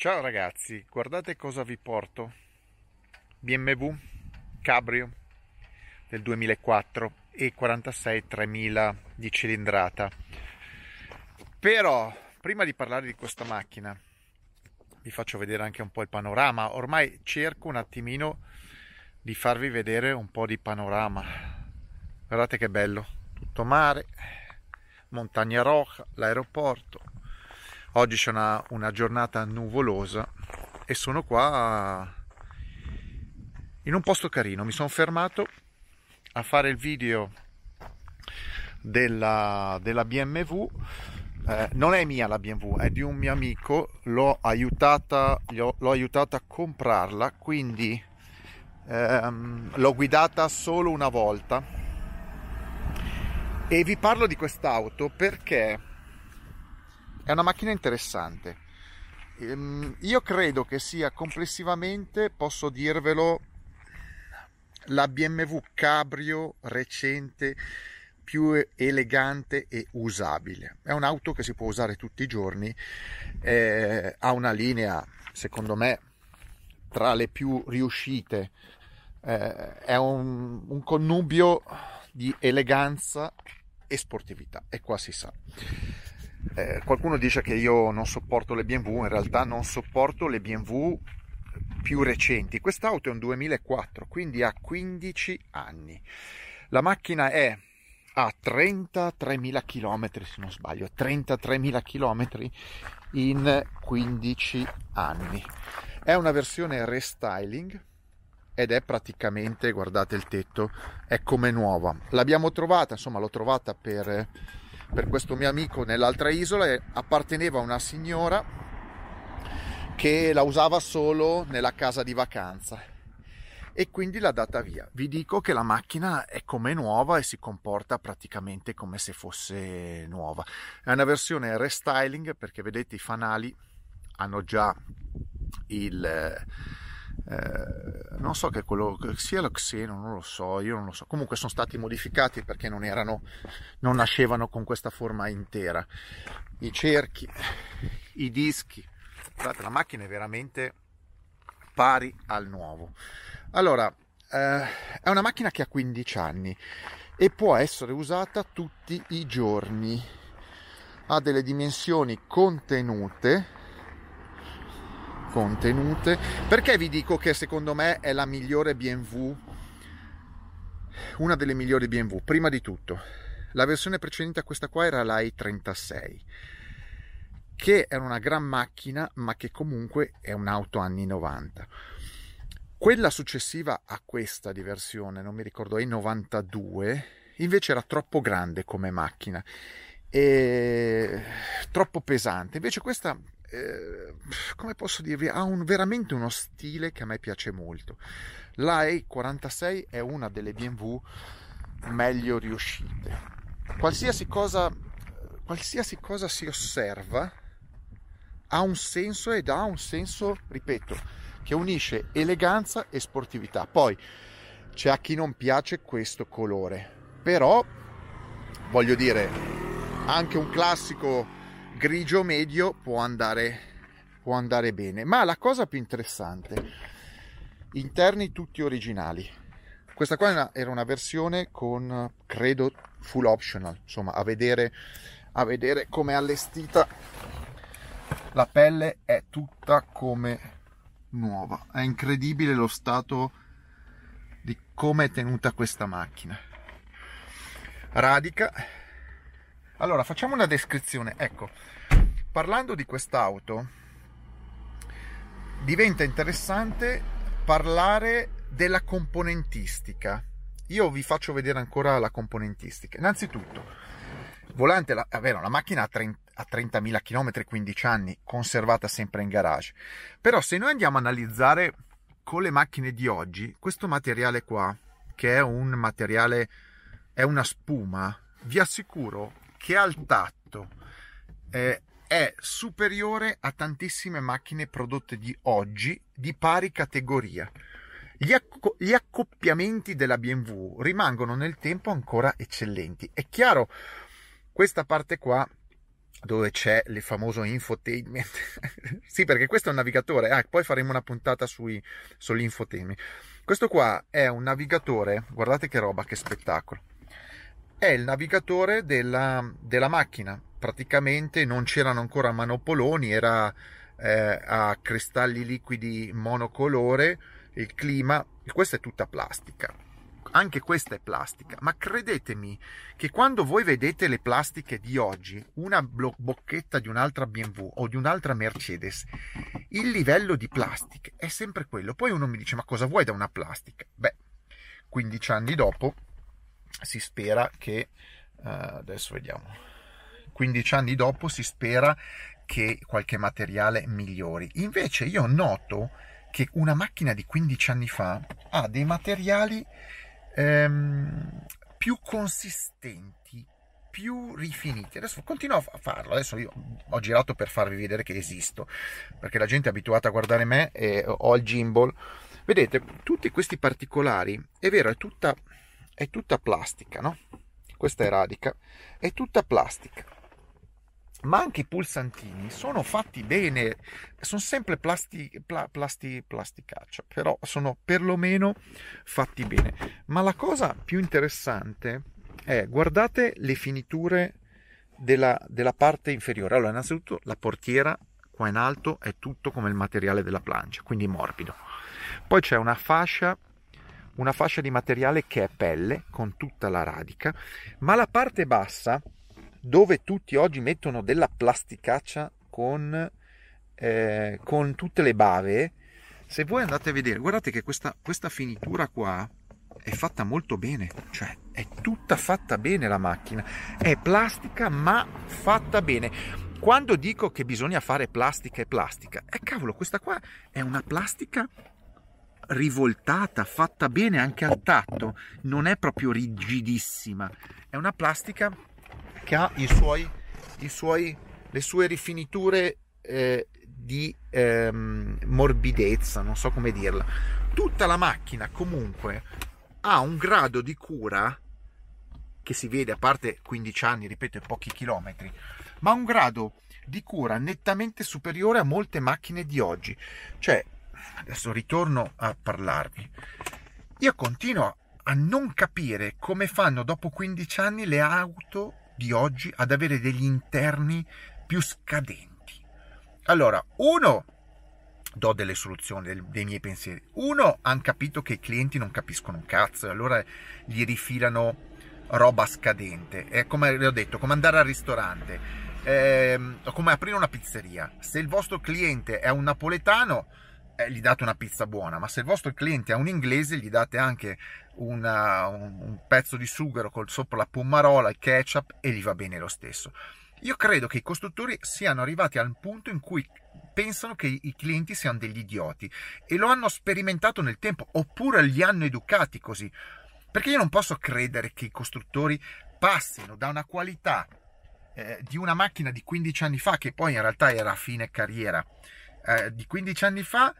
Ciao ragazzi, guardate cosa vi porto. BMW Cabrio del 2004 e 46 3000 di cilindrata. Però, prima di parlare di questa macchina, vi faccio vedere anche un po' il panorama. Ormai cerco un attimino di farvi vedere un po' di panorama. Guardate che bello, tutto mare, montagna roja, l'aeroporto, Oggi c'è una, una giornata nuvolosa e sono qua in un posto carino. Mi sono fermato a fare il video della, della BMW. Eh, non è mia la BMW, è di un mio amico. L'ho aiutata, l'ho aiutata a comprarla, quindi ehm, l'ho guidata solo una volta. E vi parlo di quest'auto perché è una macchina interessante. Ehm, io credo che sia complessivamente, posso dirvelo, la BMW Cabrio recente più elegante e usabile. È un'auto che si può usare tutti i giorni, eh, ha una linea, secondo me, tra le più riuscite. Eh, è un, un connubio di eleganza e sportività, e qua si sa. Eh, qualcuno dice che io non sopporto le BMW, in realtà non sopporto le BMW più recenti. Quest'auto è un 2004, quindi ha 15 anni. La macchina è a 33.000 km, se non sbaglio, 33.000 km in 15 anni. È una versione restyling ed è praticamente, guardate il tetto, è come nuova. L'abbiamo trovata, insomma, l'ho trovata per per questo mio amico nell'altra isola e apparteneva a una signora che la usava solo nella casa di vacanza e quindi l'ha data via. Vi dico che la macchina è come nuova e si comporta praticamente come se fosse nuova. È una versione restyling perché vedete i fanali hanno già il eh, non so che quello sia lo xeno, non lo so, io non lo so. Comunque sono stati modificati perché non erano, non nascevano con questa forma intera. I cerchi, i dischi, guardate, la macchina è veramente pari al nuovo. Allora, eh, è una macchina che ha 15 anni e può essere usata tutti i giorni. Ha delle dimensioni contenute contenute. Perché vi dico che secondo me è la migliore BMW? Una delle migliori BMW. Prima di tutto, la versione precedente a questa qua era la i36, che era una gran macchina, ma che comunque è un'auto anni 90. Quella successiva a questa di versione, non mi ricordo, è 92, invece era troppo grande come macchina e troppo pesante. Invece questa eh, come posso dirvi, ha un, veramente uno stile che a me piace molto. La E46 è una delle BMW meglio riuscite. Qualsiasi cosa, qualsiasi cosa si osserva ha un senso ed ha un senso, ripeto, che unisce eleganza e sportività. Poi c'è a chi non piace questo colore, però voglio dire, anche un classico grigio medio può andare, può andare bene. Ma la cosa più interessante, interni tutti originali. Questa qua era una versione con, credo, full optional, insomma, a vedere, a vedere come è allestita. La pelle è tutta come nuova. È incredibile lo stato di come è tenuta questa macchina. Radica allora, facciamo una descrizione. Ecco, parlando di quest'auto, diventa interessante parlare della componentistica. Io vi faccio vedere ancora la componentistica. Innanzitutto, volante, la, è vero, la macchina ha, 30, ha 30.000 km, 15 anni, conservata sempre in garage. Però se noi andiamo a analizzare con le macchine di oggi, questo materiale qua, che è un materiale, è una spuma, vi assicuro che al tatto eh, è superiore a tantissime macchine prodotte di oggi di pari categoria. Gli, acco- gli, accoppiamenti della BMW rimangono nel tempo ancora eccellenti. È chiaro, questa parte qua dove c'è il famoso infotainment. sì, perché questo è un navigatore. Ah, poi faremo una puntata sui, sull'infotainment. Questo qua è un navigatore, guardate che roba, che spettacolo. È il navigatore della, della macchina. Praticamente non c'erano ancora manopoloni, era eh, a cristalli liquidi monocolore, il clima. Questa è tutta plastica anche questa è plastica, ma credetemi che quando voi vedete le plastiche di oggi, una bocchetta di un'altra BMW o di un'altra Mercedes, il livello di plastica è sempre quello. Poi uno mi dice: Ma cosa vuoi da una plastica? Beh, 15 anni dopo si spera che uh, adesso vediamo. 15 anni dopo si spera che qualche materiale migliori. Invece io noto che una macchina di 15 anni fa ha dei materiali ehm, più consistenti, più rifiniti. Adesso continuo a farlo, adesso io ho girato per farvi vedere che esisto, perché la gente è abituata a guardare me e ho il gimbal. Vedete, tutti questi particolari, è vero, è tutta, è tutta plastica, no? Questa è radica, è tutta plastica ma anche i pulsantini sono fatti bene, sono sempre plasti, pla, plasti, plasticaccia, però sono perlomeno fatti bene. Ma la cosa più interessante è guardate le finiture della, della parte inferiore. Allora, innanzitutto la portiera qua in alto è tutto come il materiale della plancia, quindi morbido. Poi c'è una fascia una fascia di materiale che è pelle con tutta la radica, ma la parte bassa dove tutti oggi mettono della plasticaccia con, eh, con tutte le bave, se voi andate a vedere, guardate che questa, questa finitura qua è fatta molto bene, cioè è tutta fatta bene la macchina, è plastica ma fatta bene. Quando dico che bisogna fare plastica e plastica, eh cavolo, questa qua è una plastica rivoltata, fatta bene anche al tatto, non è proprio rigidissima, è una plastica che ha i suoi, i suoi, le sue rifiniture eh, di ehm, morbidezza, non so come dirla. Tutta la macchina comunque ha un grado di cura che si vede a parte 15 anni, ripeto, e pochi chilometri, ma un grado di cura nettamente superiore a molte macchine di oggi. Cioè, adesso ritorno a parlarvi. Io continuo a non capire come fanno dopo 15 anni le auto di oggi ad avere degli interni più scadenti. Allora, uno, do delle soluzioni dei, miei pensieri. Uno, hanno capito che i clienti non capiscono un cazzo e allora gli rifilano roba scadente. È come vi ho detto, come andare al ristorante, eh, come aprire una pizzeria. Se il vostro cliente è un napoletano, eh, gli date una pizza buona, ma se il vostro cliente è un inglese, gli date anche una, un, un, pezzo di sughero col sopra la pommarola, il ketchup e gli va bene lo stesso. Io credo che i costruttori siano arrivati al punto in cui pensano che i clienti siano degli idioti e lo hanno sperimentato nel tempo oppure li hanno educati così. Perché io non posso credere che i costruttori passino da una qualità eh, di una macchina di 15 anni fa, che poi in realtà era a fine carriera, eh, di 15 anni fa,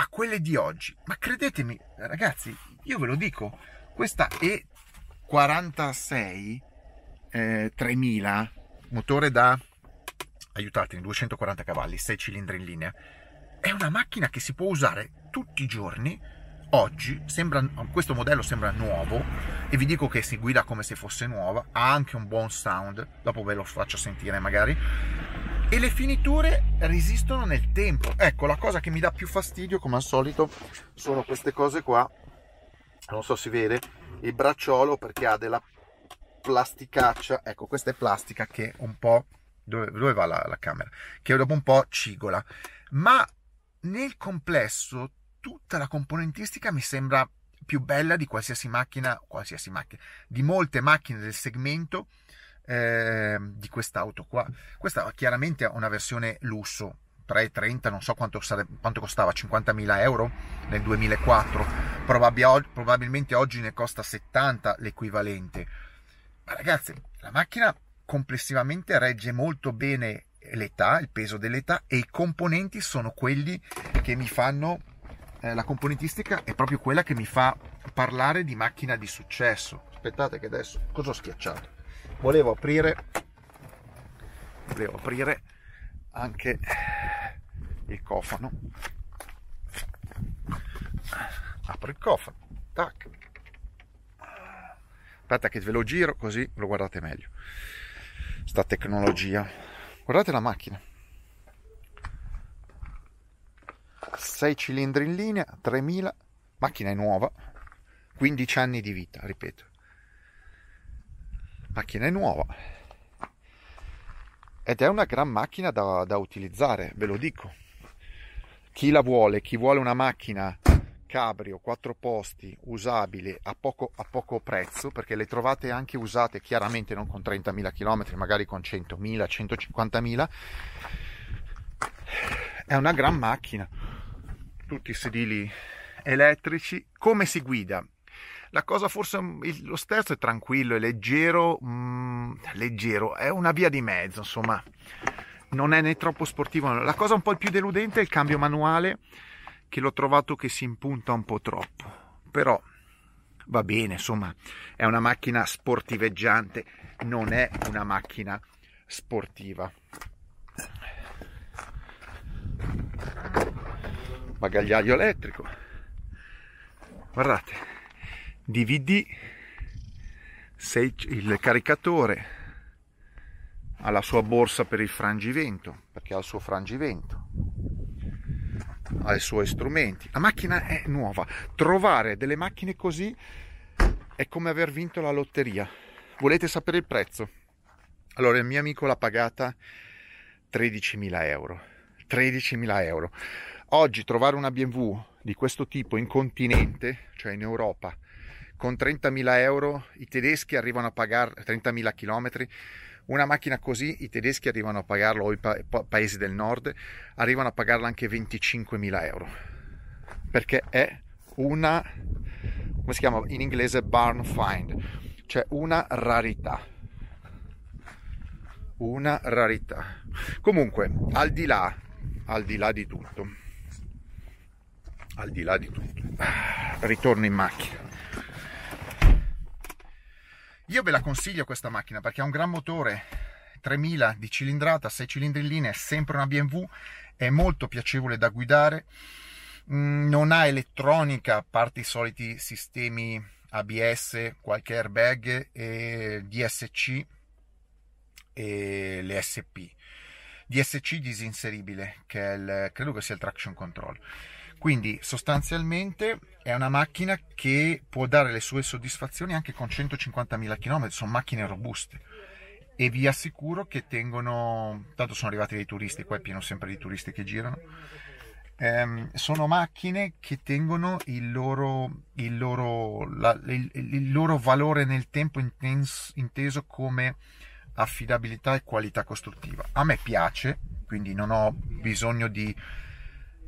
a quelle di oggi. Ma credetemi, ragazzi, io ve lo dico, questa E46 eh, 3000, motore da, aiutatemi, 240 cavalli, 6 cilindri in linea, è una macchina che si può usare tutti i giorni. Oggi sembra, questo modello sembra nuovo e vi dico che si guida come se fosse nuova, ha anche un buon sound, dopo ve lo faccio sentire magari, e le finiture resistono nel tempo. Ecco, la cosa che mi dà più fastidio, come al solito, sono queste cose qua. Non so si vede, il bracciolo perché ha della plasticaccia. Ecco, questa è plastica che un po'... Dove, dove va la, la camera? Che dopo un po' cigola. Ma nel complesso tutta la componentistica mi sembra più bella di qualsiasi macchina, qualsiasi macchina, di molte macchine del segmento eh, di quest'auto qua. Questa chiaramente è una versione lusso, 330, non so quanto, sarebbe, quanto costava, 50.000 euro nel 2004, Probabil, probabilmente oggi ne costa 70 l'equivalente. Ma ragazzi, la macchina complessivamente regge molto bene l'età, il peso dell'età e i componenti sono quelli che mi fanno, eh, la componentistica è proprio quella che mi fa parlare di macchina di successo. Aspettate che adesso, cosa ho schiacciato? Volevo aprire devo aprire anche il cofano. Apro il cofano tac. Aspetta che ve lo giro così lo guardate meglio. Sta tecnologia. Guardate la macchina. 6 cilindri in linea 3000 macchina è nuova 15 anni di vita ripeto macchina è nuova ed è una gran macchina da, da utilizzare ve lo dico chi la vuole chi vuole una macchina cabrio, quattro posti, usabile a poco, a poco prezzo, perché le trovate anche usate chiaramente non con 30.000 km, magari con 100.000, 150.000. È una gran macchina, tutti i sedili elettrici. Come si guida? La cosa forse, lo sterzo è tranquillo, è leggero, mm, leggero, è una via di mezzo, insomma, non è né troppo sportivo. La cosa un po' più deludente è il cambio manuale, che l'ho trovato che si impunta un po' troppo, però va bene, insomma, è una macchina sportiveggiante, non è una macchina sportiva. Bagagliaio elettrico. Guardate, DVD, il caricatore ha la sua borsa per il frangivento, perché ha il suo frangivento ha i suoi strumenti. La macchina è nuova. Trovare delle macchine così è come aver vinto la lotteria. Volete sapere il prezzo? Allora, il mio amico l'ha pagata 13.000 euro. 13.000 euro. Oggi trovare una BMW di questo tipo in continente, cioè in Europa, con 30.000 euro, i tedeschi arrivano a pagare 30.000 chilometri, una macchina così i tedeschi arrivano a pagarla, o i pa- paesi del nord, arrivano a pagarla anche 25.000 euro. Perché è una, come si chiama in inglese, barn find, cioè una rarità. Una rarità. Comunque, al di là, al di là di tutto, al di là di tutto, ritorno in macchina io ve la consiglio questa macchina perché ha un gran motore 3000 di cilindrata, 6 cilindri in linea, è sempre una BMW, è molto piacevole da guidare, mm, non ha elettronica a parte i soliti sistemi ABS, qualche airbag e DSC e le SP. DSC disinseribile, che il, credo che sia il traction control. Quindi sostanzialmente è una macchina che può dare le sue soddisfazioni anche con 150.000 km, sono macchine robuste e vi assicuro che tengono, tanto sono arrivati dei turisti, qua è pieno sempre di turisti che girano, ehm, sono macchine che tengono il loro, il loro, la, il, il loro valore nel tempo intens, inteso come affidabilità e qualità costruttiva. A me piace, quindi non ho bisogno di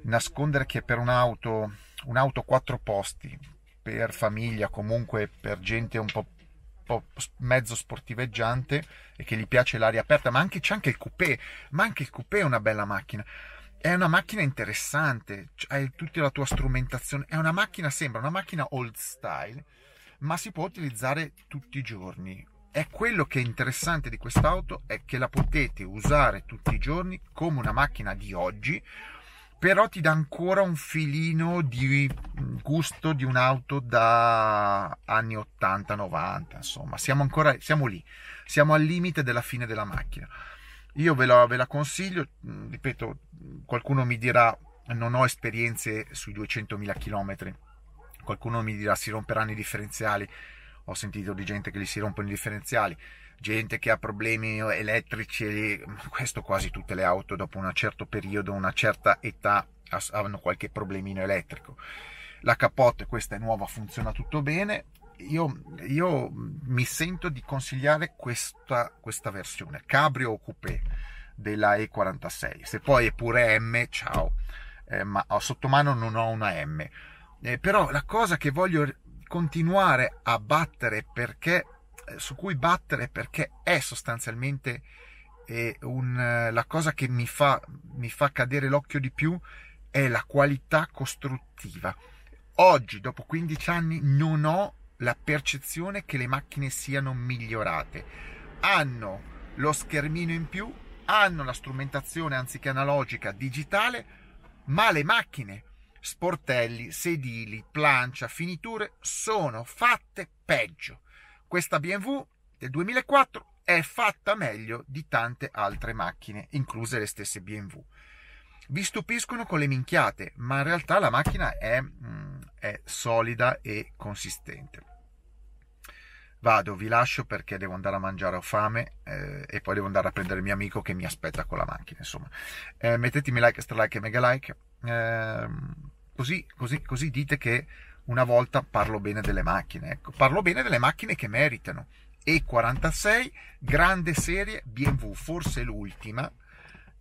nascondere che per un'auto, un'auto quattro posti, per famiglia, comunque per gente un po', po', mezzo sportiveggiante e che gli piace l'aria aperta, ma anche, c'è anche il coupé, ma anche il coupé è una bella macchina. È una macchina interessante, hai tutta la tua strumentazione, è una macchina, sembra una macchina old style, ma si può utilizzare tutti i giorni. È quello che è interessante di quest'auto è che la potete usare tutti i giorni come una macchina di oggi però ti dà ancora un filino di gusto di un'auto da anni 80-90, insomma, siamo ancora siamo lì, siamo al limite della fine della macchina. Io ve la, ve la consiglio, ripeto, qualcuno mi dirà non ho esperienze sui 200.000 km, qualcuno mi dirà si romperanno i differenziali, ho sentito di gente che gli si rompono i differenziali gente che ha problemi elettrici, questo quasi tutte le auto dopo un certo periodo, una certa età hanno qualche problemino elettrico. La capote, questa è nuova, funziona tutto bene. Io, io mi sento di consigliare questa, questa versione, Cabrio o Coupé della E46. Se poi è pure M, ciao, eh, ma sotto mano non ho una M. Eh, però la cosa che voglio continuare a battere perché su cui battere perché è sostanzialmente eh, un, la cosa che mi fa, mi fa cadere l'occhio di più è la qualità costruttiva. Oggi, dopo 15 anni, non ho la percezione che le macchine siano migliorate. Hanno lo schermino in più, hanno la strumentazione anziché analogica digitale, ma le macchine, sportelli, sedili, plancia, finiture sono fatte peggio. Questa BMW del 2004 è fatta meglio di tante altre macchine, incluse le stesse BMW. Vi stupiscono con le minchiate, ma in realtà la macchina è, mm, è solida e consistente. Vado, vi lascio perché devo andare a mangiare, ho fame eh, e poi devo andare a prendere il mio amico che mi aspetta con la macchina. Insomma, eh, mettetemi like, stra like e mega like. Eh, così, così, così dite che una volta parlo bene delle macchine. Ecco, parlo bene delle macchine che meritano e46, grande serie, BMW, forse l'ultima,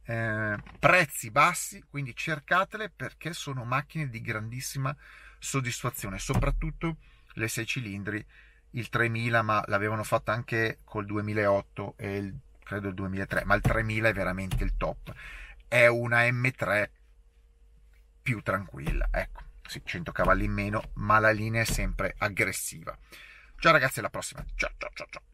eh, prezzi bassi, quindi cercatele perché sono macchine di grandissima soddisfazione, soprattutto le 6 cilindri, il 3000, ma l'avevano fatta anche col 2008 e il, credo il 2003, ma il 3000 è veramente il top. È una M3 più tranquilla, ecco, sì, 100 cavalli in meno, ma la linea è sempre aggressiva. Ciao ragazzi, alla prossima. Ciao ciao ciao ciao.